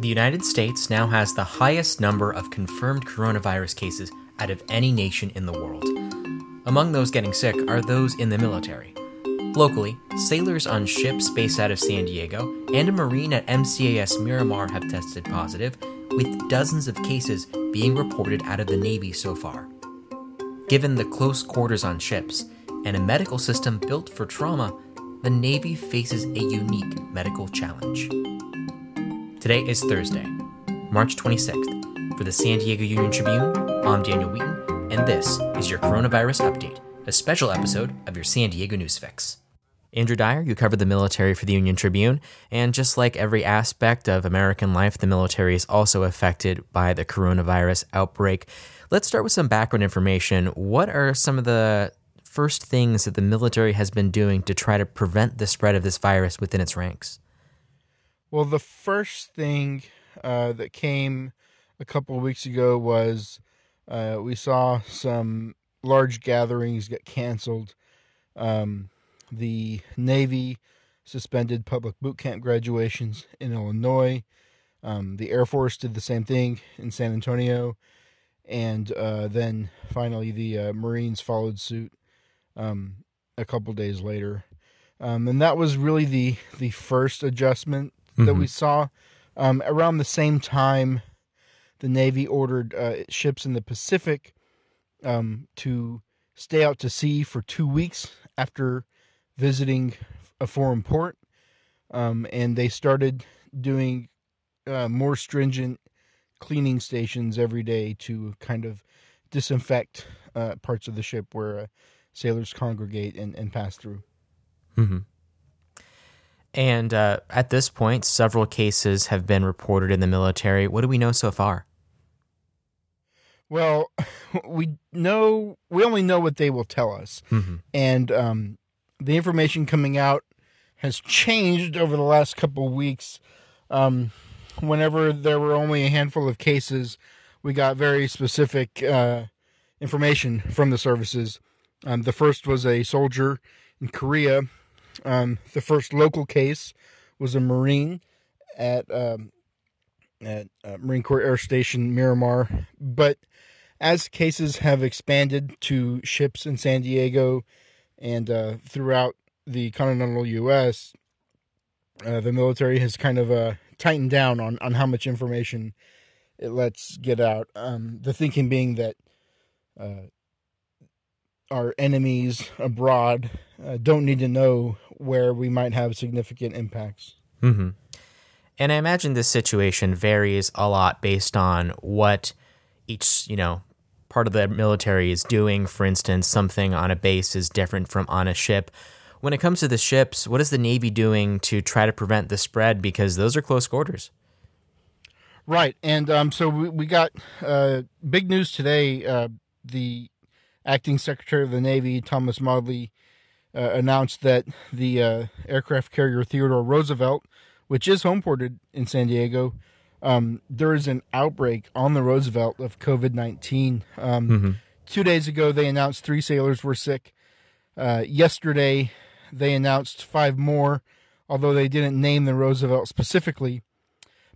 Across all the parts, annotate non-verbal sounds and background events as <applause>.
The United States now has the highest number of confirmed coronavirus cases out of any nation in the world. Among those getting sick are those in the military. Locally, sailors on ships based out of San Diego and a Marine at MCAS Miramar have tested positive, with dozens of cases being reported out of the Navy so far. Given the close quarters on ships and a medical system built for trauma, the Navy faces a unique medical challenge. Today is Thursday, March 26th. For the San Diego Union Tribune, I'm Daniel Wheaton, and this is your Coronavirus Update, a special episode of your San Diego News Fix. Andrew Dyer, you cover the military for the Union Tribune, and just like every aspect of American life, the military is also affected by the coronavirus outbreak. Let's start with some background information. What are some of the first things that the military has been doing to try to prevent the spread of this virus within its ranks? Well, the first thing uh, that came a couple of weeks ago was uh, we saw some large gatherings get canceled. Um, the Navy suspended public boot camp graduations in Illinois. Um, the Air Force did the same thing in San Antonio. And uh, then finally, the uh, Marines followed suit um, a couple days later. Um, and that was really the, the first adjustment mm-hmm. that we saw. Um, around the same time, the Navy ordered uh, ships in the Pacific um, to stay out to sea for two weeks after visiting a foreign port. Um, and they started doing uh, more stringent cleaning stations every day to kind of disinfect uh, parts of the ship where uh, sailors congregate and, and pass through. Mm-hmm. And uh, at this point, several cases have been reported in the military. What do we know so far? Well, <laughs> we know we only know what they will tell us, mm-hmm. and um, the information coming out has changed over the last couple of weeks. Um, whenever there were only a handful of cases, we got very specific uh, information from the services. Um, the first was a soldier in Korea um, the first local case was a Marine at um, at uh, Marine Corps Air Station Miramar, but as cases have expanded to ships in San Diego and uh, throughout the continental U.S., uh, the military has kind of uh, tightened down on, on how much information it lets get out. Um, the thinking being that uh, our enemies abroad uh, don't need to know where we might have significant impacts. Mm-hmm. And I imagine this situation varies a lot based on what each, you know, part of the military is doing. For instance, something on a base is different from on a ship. When it comes to the ships, what is the Navy doing to try to prevent the spread? Because those are close quarters. Right. And um, so we, we got uh, big news today. Uh, the acting Secretary of the Navy, Thomas Modly, uh, announced that the uh, aircraft carrier Theodore Roosevelt, which is homeported in San Diego, um, there is an outbreak on the Roosevelt of COVID 19. Um, mm-hmm. Two days ago, they announced three sailors were sick. Uh, yesterday, they announced five more, although they didn't name the Roosevelt specifically.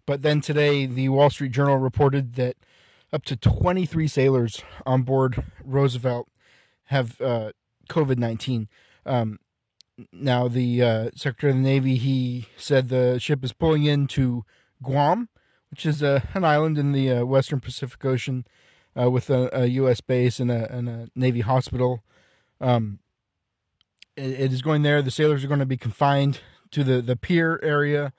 But then today, the Wall Street Journal reported that up to 23 sailors on board Roosevelt have uh, COVID 19. Um, now, the uh, Secretary of the Navy he said the ship is pulling into Guam, which is uh, an island in the uh, Western Pacific Ocean, uh, with a, a, U.S. base and a, and a Navy hospital. Um, it, it is going there. The sailors are going to be confined to the the pier area,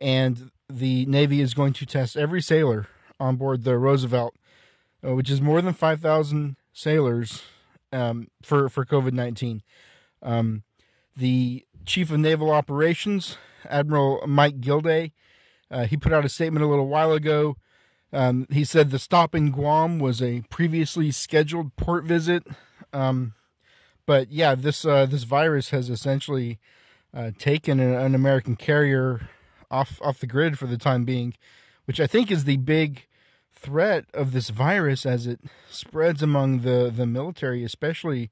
and the Navy is going to test every sailor on board the Roosevelt, uh, which is more than five thousand sailors um, for for COVID nineteen. Um, the chief of naval operations, Admiral Mike Gilday, uh, he put out a statement a little while ago. Um, he said the stop in Guam was a previously scheduled port visit. Um, but yeah, this uh, this virus has essentially uh, taken an, an, American carrier off off the grid for the time being, which I think is the big threat of this virus as it spreads among the the military, especially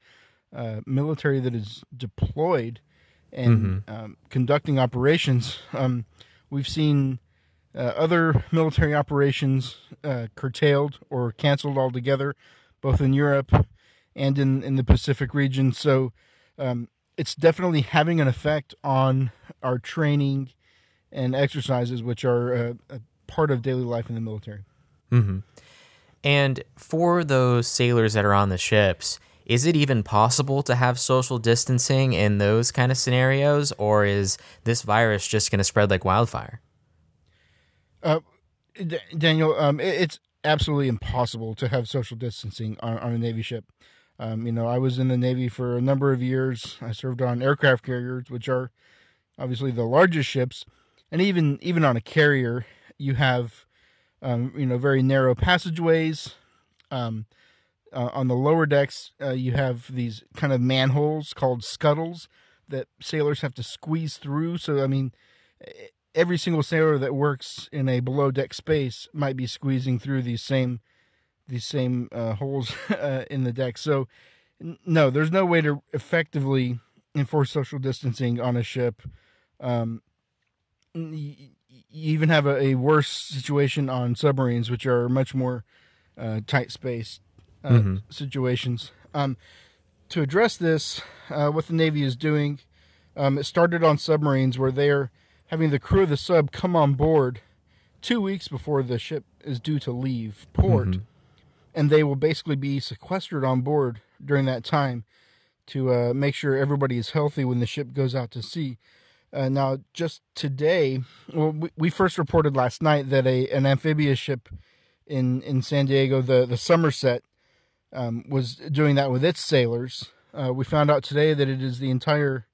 uh, military that is deployed and mm-hmm. um, conducting operations. Um, we've seen uh, other military operations uh, curtailed or canceled altogether, both in Europe and in, in the Pacific region. So um, it's definitely having an effect on our training and exercises, which are uh, a part of daily life in the military. Mm-hmm. And for those sailors that are on the ships, is it even possible to have social distancing in those kind of scenarios, or is this virus just going to spread like wildfire? Uh, D- Daniel, um, it, it's absolutely impossible to have social distancing on, on a Navy ship. Um, you know, I was in the Navy for a number of years. I served on aircraft carriers, which are obviously the largest ships, and even even on a carrier, you have um, you know very narrow passageways. Um, uh, on the lower decks, uh, you have these kind of manholes called scuttles that sailors have to squeeze through. So, I mean, every single sailor that works in a below deck space might be squeezing through these same these same uh, holes <laughs> uh, in the deck. So, no, there's no way to effectively enforce social distancing on a ship. Um, you even have a, a, worse situation on submarines, which are much more uh, tight space uh, mm-hmm. situations. Um, to address this, uh, what the Navy is doing, um, it started on submarines where they're having the crew of the sub come on board two weeks before the ship is due to leave port. Mm-hmm. And they will basically be sequestered on board during that time to uh, make sure everybody is healthy when the ship goes out to sea. Uh, now, just today, well, we, we, first reported last night that a an amphibious ship in, in San Diego, the, the Somerset, um, was doing that with its sailors. Uh, we found out today that it is the entire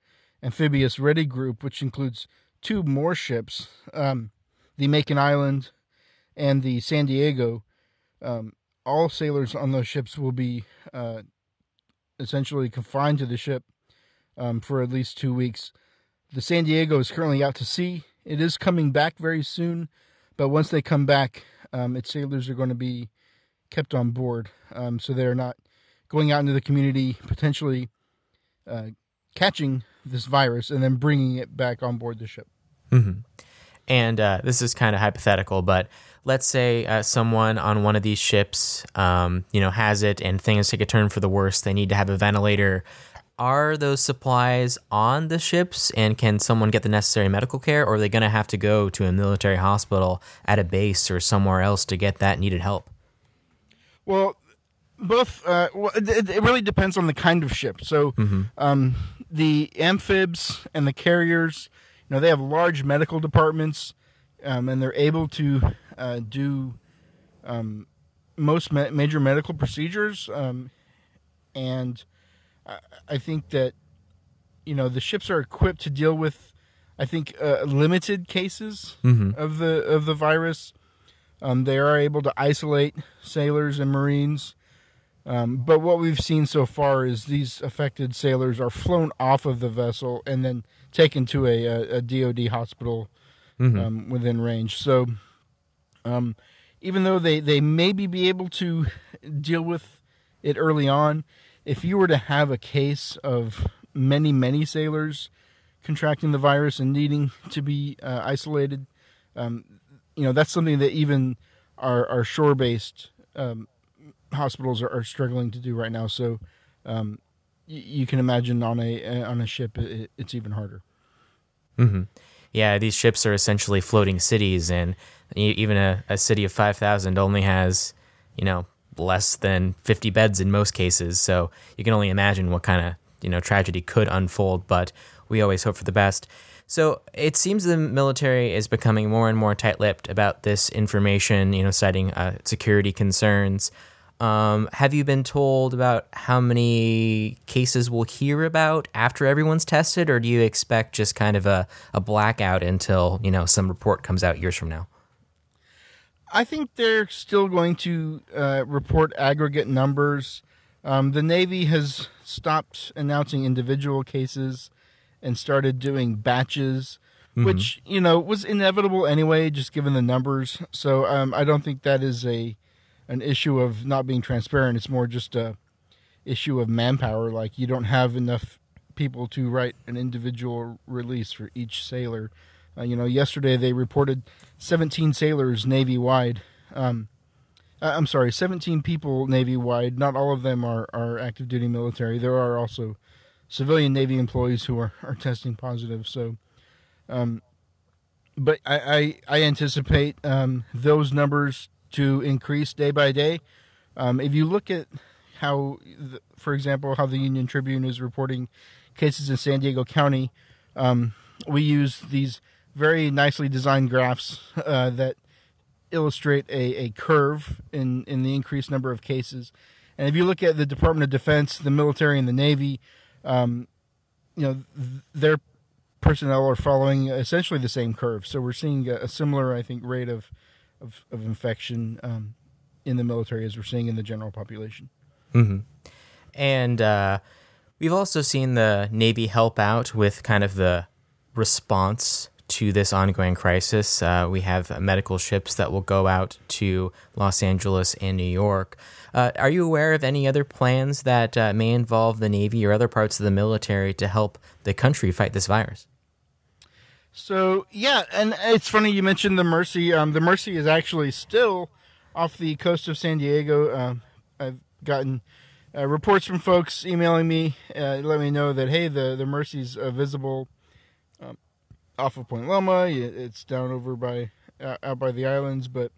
amphibious ready group, which includes two more ships, um, the Makin Island and the San Diego. Um, all sailors on those ships will be uh, essentially confined to the ship um, for at least two weeks. The San Diego is currently out to sea. It is coming back very soon, but once they come back, um, its sailors are going to be kept on board, um, so they're not going out into the community potentially uh, catching this virus and then bringing it back on board the ship. Mm-hmm. And uh, this is kind of hypothetical, but let's say uh, someone on one of these ships, um, you know, has it and things take a turn for the worse. They need to have a ventilator. Are those supplies on the ships, and can someone get the necessary medical care, or are they going to have to go to a military hospital at a base or somewhere else to get that needed help? Well, both. Uh, well, it, it, really depends on the kind of ship. So, mm-hmm. um, the amphibs and the carriers you know they have large medical departments, um, and they're able to uh, do um, most ma- major medical procedures. Um, and I, I, think that you know the ships are equipped to deal with, I think, uh, limited cases mm-hmm. of the of the virus. Um, they are able to isolate sailors and marines. Um, but what we've seen so far is these affected sailors are flown off of the vessel and then taken to a, a, a DoD hospital mm-hmm. um, within range. So, um, even though they, they maybe be able to deal with it early on, if you were to have a case of many, many sailors contracting the virus and needing to be uh, isolated, um, you know, that's something that even our, our shore based um, hospitals are, are, struggling to do right now. So, um, you can imagine on a on a ship it, it's even harder. Mm-hmm. Yeah, these ships are essentially floating cities, and even a, a city of five thousand only has you know less than fifty beds in most cases. So you can only imagine what kind of you know tragedy could unfold. But we always hope for the best. So it seems the military is becoming more and more tight-lipped about this information, you know, citing uh, security concerns. Um, have you been told about how many cases we'll hear about after everyone's tested, or do you expect just kind of a, a blackout until you know some report comes out years from now? I think they're still going to uh, report aggregate numbers. Um, the Navy has stopped announcing individual cases and started doing batches, mm-hmm. which you know was inevitable anyway, just given the numbers. So um, I don't think that is a an issue of not being transparent. It's more just a issue of manpower. Like you don't have enough people to write an individual release for each sailor. Uh, you know, yesterday they reported 17 sailors Navy wide. Um, I'm sorry, 17 people Navy wide. Not all of them are, are active duty military. There are also civilian Navy employees who are, are testing positive. So, um, but I, I, I anticipate um, those numbers to increase day by day. Um, if you look at how, the, for example, how the Union Tribune is reporting cases in San Diego County, um, we use these very nicely designed graphs uh, that illustrate a, a curve in, in the increased number of cases. And if you look at the Department of Defense, the military, and the Navy, um, you know, th- their personnel are following essentially the same curve. So we're seeing a, a similar, I think, rate of of, of infection um, in the military as we're seeing in the general population. Mm-hmm. And uh, we've also seen the Navy help out with kind of the response to this ongoing crisis. Uh, we have medical ships that will go out to Los Angeles and New York. Uh, are you aware of any other plans that uh, may involve the Navy or other parts of the military to help the country fight this virus? So yeah, and it's funny you mentioned the Mercy. Um, the Mercy is actually still off the coast of San Diego. Um, I've gotten uh, reports from folks emailing me, uh, let me know that hey, the the Mercy's uh, visible off of Point Loma. It's down over by uh, out by the islands, but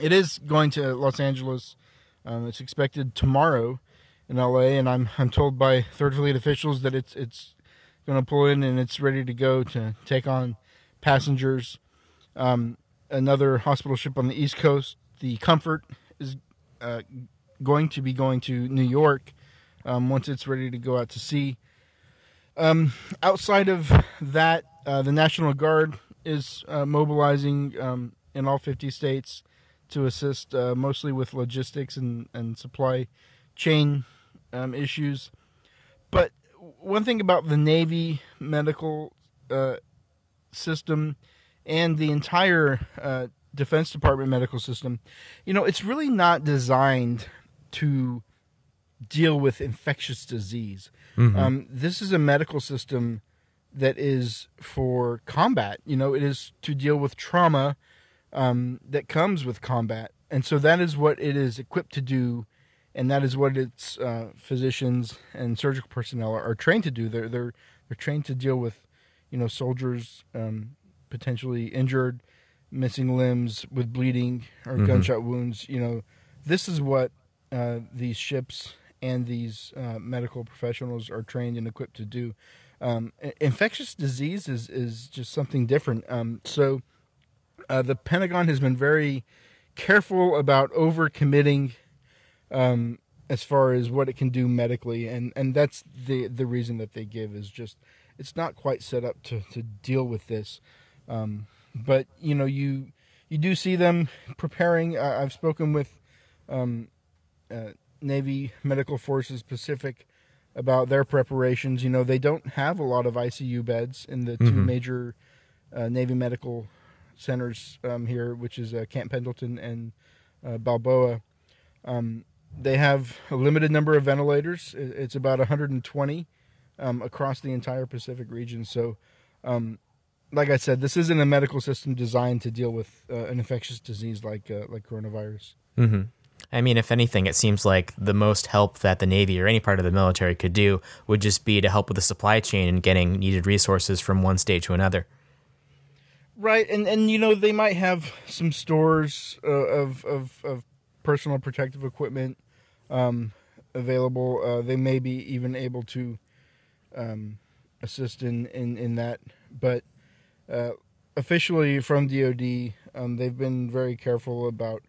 it is going to Los Angeles. Um, it's expected tomorrow in LA, and I'm I'm told by Third Fleet officials that it's it's going to pull in and it's ready to go to take on passengers. Um, another hospital ship on the East Coast, the Comfort, is uh, going to be going to New York um, once it's ready to go out to sea. Um, outside of that, uh, the National Guard is uh, mobilizing um, in all 50 states to assist uh, mostly with logistics and, and supply chain um, issues. But one thing about the Navy medical uh, system and the entire uh, Defense Department medical system, you know, it's really not designed to deal with infectious disease. Mm-hmm. Um, this is a medical system that is for combat. You know, it is to deal with trauma um, that comes with combat, and so that is what it is equipped to do and that is what its uh, physicians and surgical personnel are, are, trained to do. They're they're they're trained to deal with, you know, soldiers um, potentially injured, missing limbs with bleeding or mm-hmm. gunshot wounds. You know, this is what uh, these ships and these uh, medical professionals are trained and equipped to do. Um, infectious disease is is just something different. Um, so, uh, the Pentagon has been very careful about overcommitting um, as far as what it can do medically, and and that's the the reason that they give is just it's not quite set up to to deal with this. Um, but you know you you do see them preparing. I've spoken with um, uh, Navy Medical Forces Pacific about their preparations. You know they don't have a lot of ICU beds in the mm-hmm. two major uh, Navy medical centers um, here, which is uh, Camp Pendleton and uh, Balboa. Um, they have a limited number of ventilators. It's about 120 um, across the entire Pacific region. So, um, like I said, this isn't a medical system designed to deal with uh, an infectious disease like uh, like coronavirus. Mm-hmm. I mean, if anything, it seems like the most help that the Navy or any part of the military could do would just be to help with the supply chain and getting needed resources from one state to another. Right, and and you know they might have some stores uh, of, of of personal protective equipment um, available. Uh, they may be even able to um, assist in, in, in that. But uh, officially from DoD, um, they've been very careful about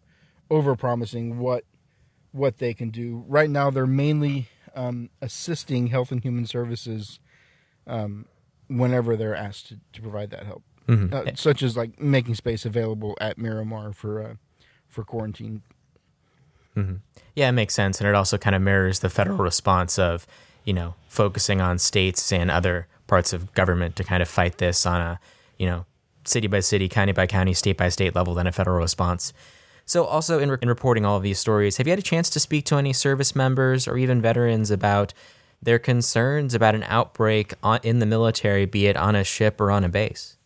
over promising what what they can do. Right now, they're mainly um, assisting Health and Human Services um, whenever they're asked to, to provide that help, mm-hmm. uh, such as like making space available at Miramar for uh, for quarantine Mm-hmm. Yeah, it makes sense, and it also kind of mirrors the federal response of you know focusing on states and other parts of government to kind of fight this on a you know city by city, county by county, state by state level than a federal response. So, also in, re- in reporting all of these stories, have you had a chance to speak to any service members or even veterans about their concerns about an outbreak on, in the military, be it on a ship or on a base?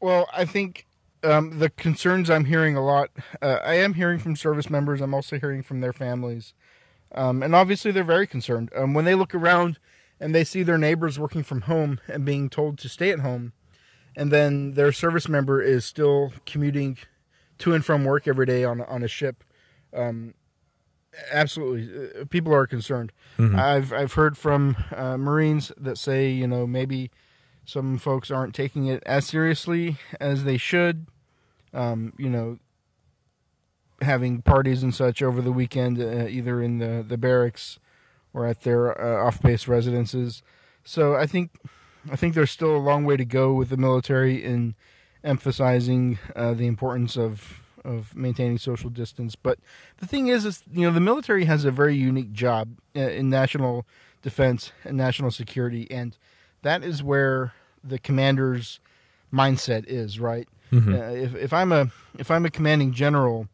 Well, I think Um, the concerns I'm hearing a lot, uh, I am hearing from service members. I'm also hearing from their families. Um, and obviously, they're very concerned. Um, when they look around and they see their neighbors working from home and being told to stay at home, and then their service member is still commuting to and from work every day on on a ship. Um, absolutely, uh, people are concerned. Mm-hmm. I've I've heard from uh, Marines that say you know maybe some folks aren't taking it as seriously as they should. Um, you know, having parties and such over the weekend, uh, either in the the barracks or at their uh, off base residences. So I think I think there's still a long way to go with the military in emphasizing uh, the importance of of maintaining social distance. But the thing is, is you know the military has a very unique job uh, in national defense and national security, and that is where the commander's mindset is. Right. Mm-hmm. Uh, if if I'm a if I'm a commanding general,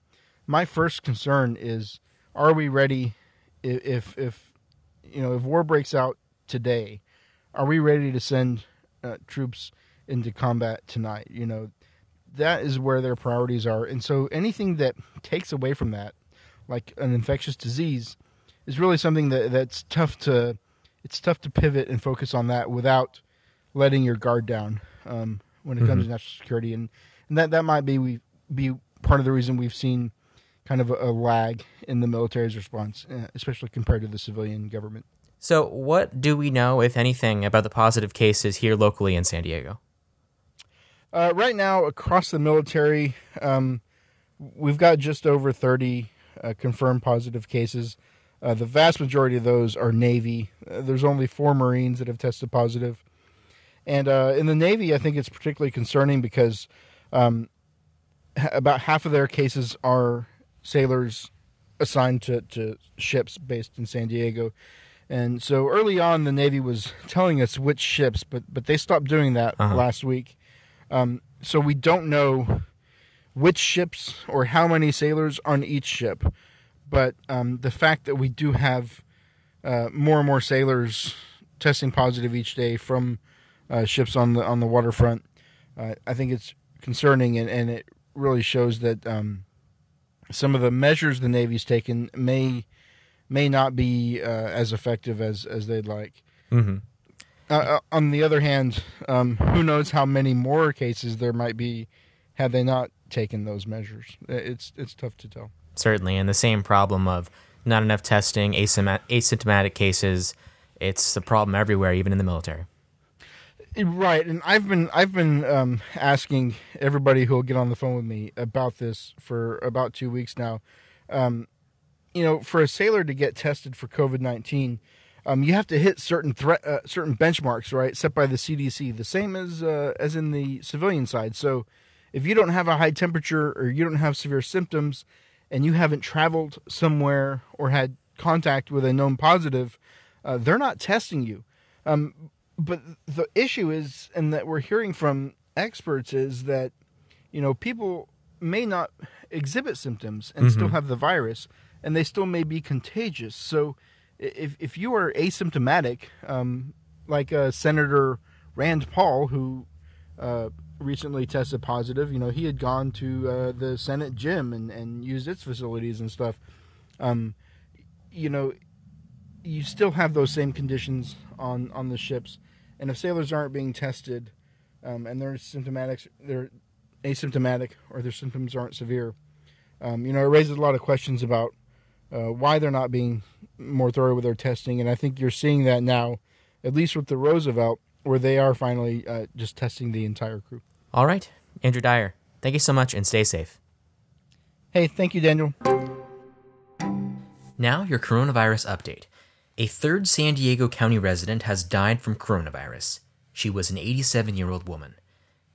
my first concern is: Are we ready? If if you know if war breaks out today, are we ready to send uh, troops into combat tonight? You know, that is where their priorities are. And so anything that takes away from that, like an infectious disease, is really something that that's tough to it's tough to pivot and focus on that without letting your guard down um, when it mm-hmm. comes to national security. And and that that might be we be part of the reason we've seen kind of a, a lag in the military's response, uh, especially compared to the civilian government. So, what do we know, if anything, about the positive cases here locally in San Diego? Uh, right now, across the military, um, we've got just over 30 uh, confirmed positive cases. Uh, the vast majority of those are Navy. Uh, there's only four Marines that have tested positive. And uh, in the Navy, I think it's particularly concerning because um, about half of their cases are sailors assigned to, to ships based in San Diego. And so early on, the Navy was telling us which ships, but but they stopped doing that uh-huh. last week. Um, so we don't know which ships or how many sailors on each ship. But um, the fact that we do have uh, more and more sailors testing positive each day from uh, ships on the on the waterfront, uh, I think it's concerning, and, and it really shows that um, some of the measures the Navy's taken may may not be uh, as effective as as they'd like. Mm-hmm. Uh, uh, on the other hand, um, who knows how many more cases there might be had they not taken those measures? It's it's tough to tell. Certainly, and the same problem of not enough testing, asymptomatic cases. It's a problem everywhere, even in the military. Right, and I've been I've been um, asking everybody who will get on the phone with me about this for about two weeks now. Um, you know, for a sailor to get tested for COVID nineteen, um, you have to hit certain threat, uh, certain benchmarks, right, set by the CDC, the same as uh, as in the civilian side. So, if you don't have a high temperature or you don't have severe symptoms, and you haven't traveled somewhere or had contact with a known positive, uh, they're not testing you. Um, but the issue is, and that we're hearing from experts, is that you know people may not exhibit symptoms and mm-hmm. still have the virus, and they still may be contagious. So if if you are asymptomatic, um, like uh, Senator Rand Paul, who uh, recently tested positive, you know, he had gone to uh, the Senate gym and, and used its facilities and stuff. Um, you know, you still have those same conditions on on the ships, and if sailors aren't being tested, um, and they're symptomatic, they're asymptomatic, or their symptoms aren't severe. Um, you know, it raises a lot of questions about uh, why they're not being more thorough with their testing. And I think you're seeing that now, at least with the Roosevelt, where they are finally uh, just testing the entire crew. All right. Andrew Dyer, thank you so much and stay safe. Hey, thank you, Daniel. Now, your coronavirus update. A third San Diego County resident has died from coronavirus. She was an 87 year old woman.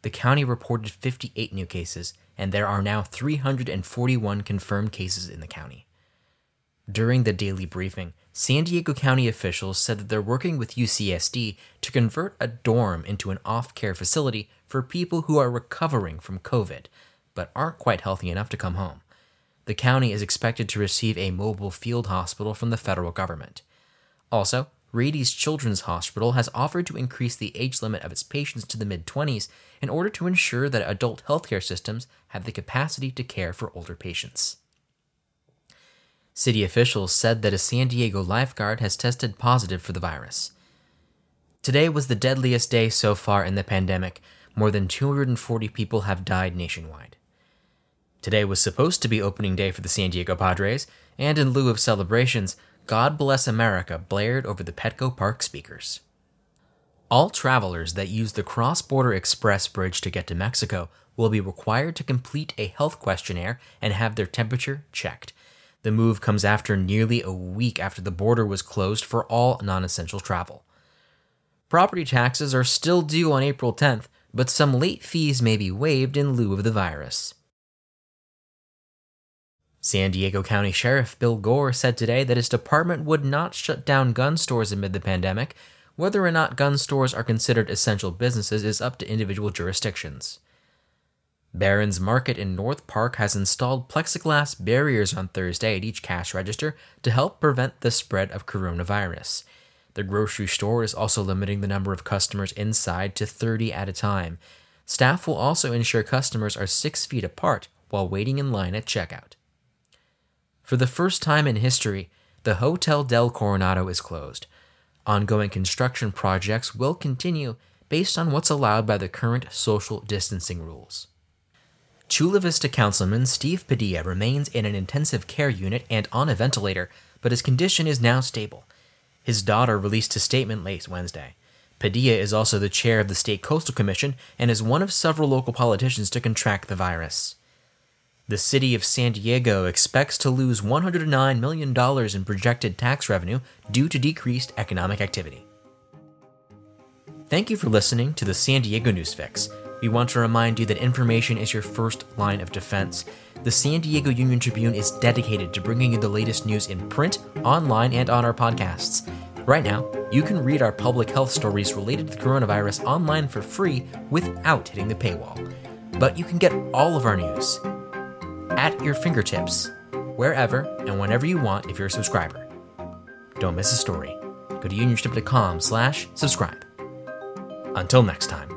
The county reported 58 new cases, and there are now 341 confirmed cases in the county. During the daily briefing, San Diego County officials said that they're working with UCSD to convert a dorm into an off care facility for people who are recovering from COVID, but aren't quite healthy enough to come home. The county is expected to receive a mobile field hospital from the federal government. Also, Rady's Children's Hospital has offered to increase the age limit of its patients to the mid 20s in order to ensure that adult healthcare systems have the capacity to care for older patients. City officials said that a San Diego lifeguard has tested positive for the virus. Today was the deadliest day so far in the pandemic. More than 240 people have died nationwide. Today was supposed to be opening day for the San Diego Padres, and in lieu of celebrations, God Bless America blared over the Petco Park speakers. All travelers that use the Cross Border Express Bridge to get to Mexico will be required to complete a health questionnaire and have their temperature checked. The move comes after nearly a week after the border was closed for all non essential travel. Property taxes are still due on April 10th, but some late fees may be waived in lieu of the virus. San Diego County Sheriff Bill Gore said today that his department would not shut down gun stores amid the pandemic. Whether or not gun stores are considered essential businesses is up to individual jurisdictions. Barons Market in North Park has installed plexiglass barriers on Thursday at each cash register to help prevent the spread of coronavirus. The grocery store is also limiting the number of customers inside to 30 at a time. Staff will also ensure customers are six feet apart while waiting in line at checkout. For the first time in history, the Hotel del Coronado is closed. Ongoing construction projects will continue based on what's allowed by the current social distancing rules. Chula Vista Councilman Steve Padilla remains in an intensive care unit and on a ventilator, but his condition is now stable. His daughter released a statement late Wednesday. Padilla is also the chair of the State Coastal Commission and is one of several local politicians to contract the virus. The city of San Diego expects to lose $109 million in projected tax revenue due to decreased economic activity. Thank you for listening to the San Diego News Fix. We want to remind you that information is your first line of defense. The San Diego Union Tribune is dedicated to bringing you the latest news in print, online, and on our podcasts. Right now, you can read our public health stories related to the coronavirus online for free without hitting the paywall. But you can get all of our news at your fingertips, wherever and whenever you want if you're a subscriber. Don't miss a story. Go to uniontrib.com slash subscribe. Until next time.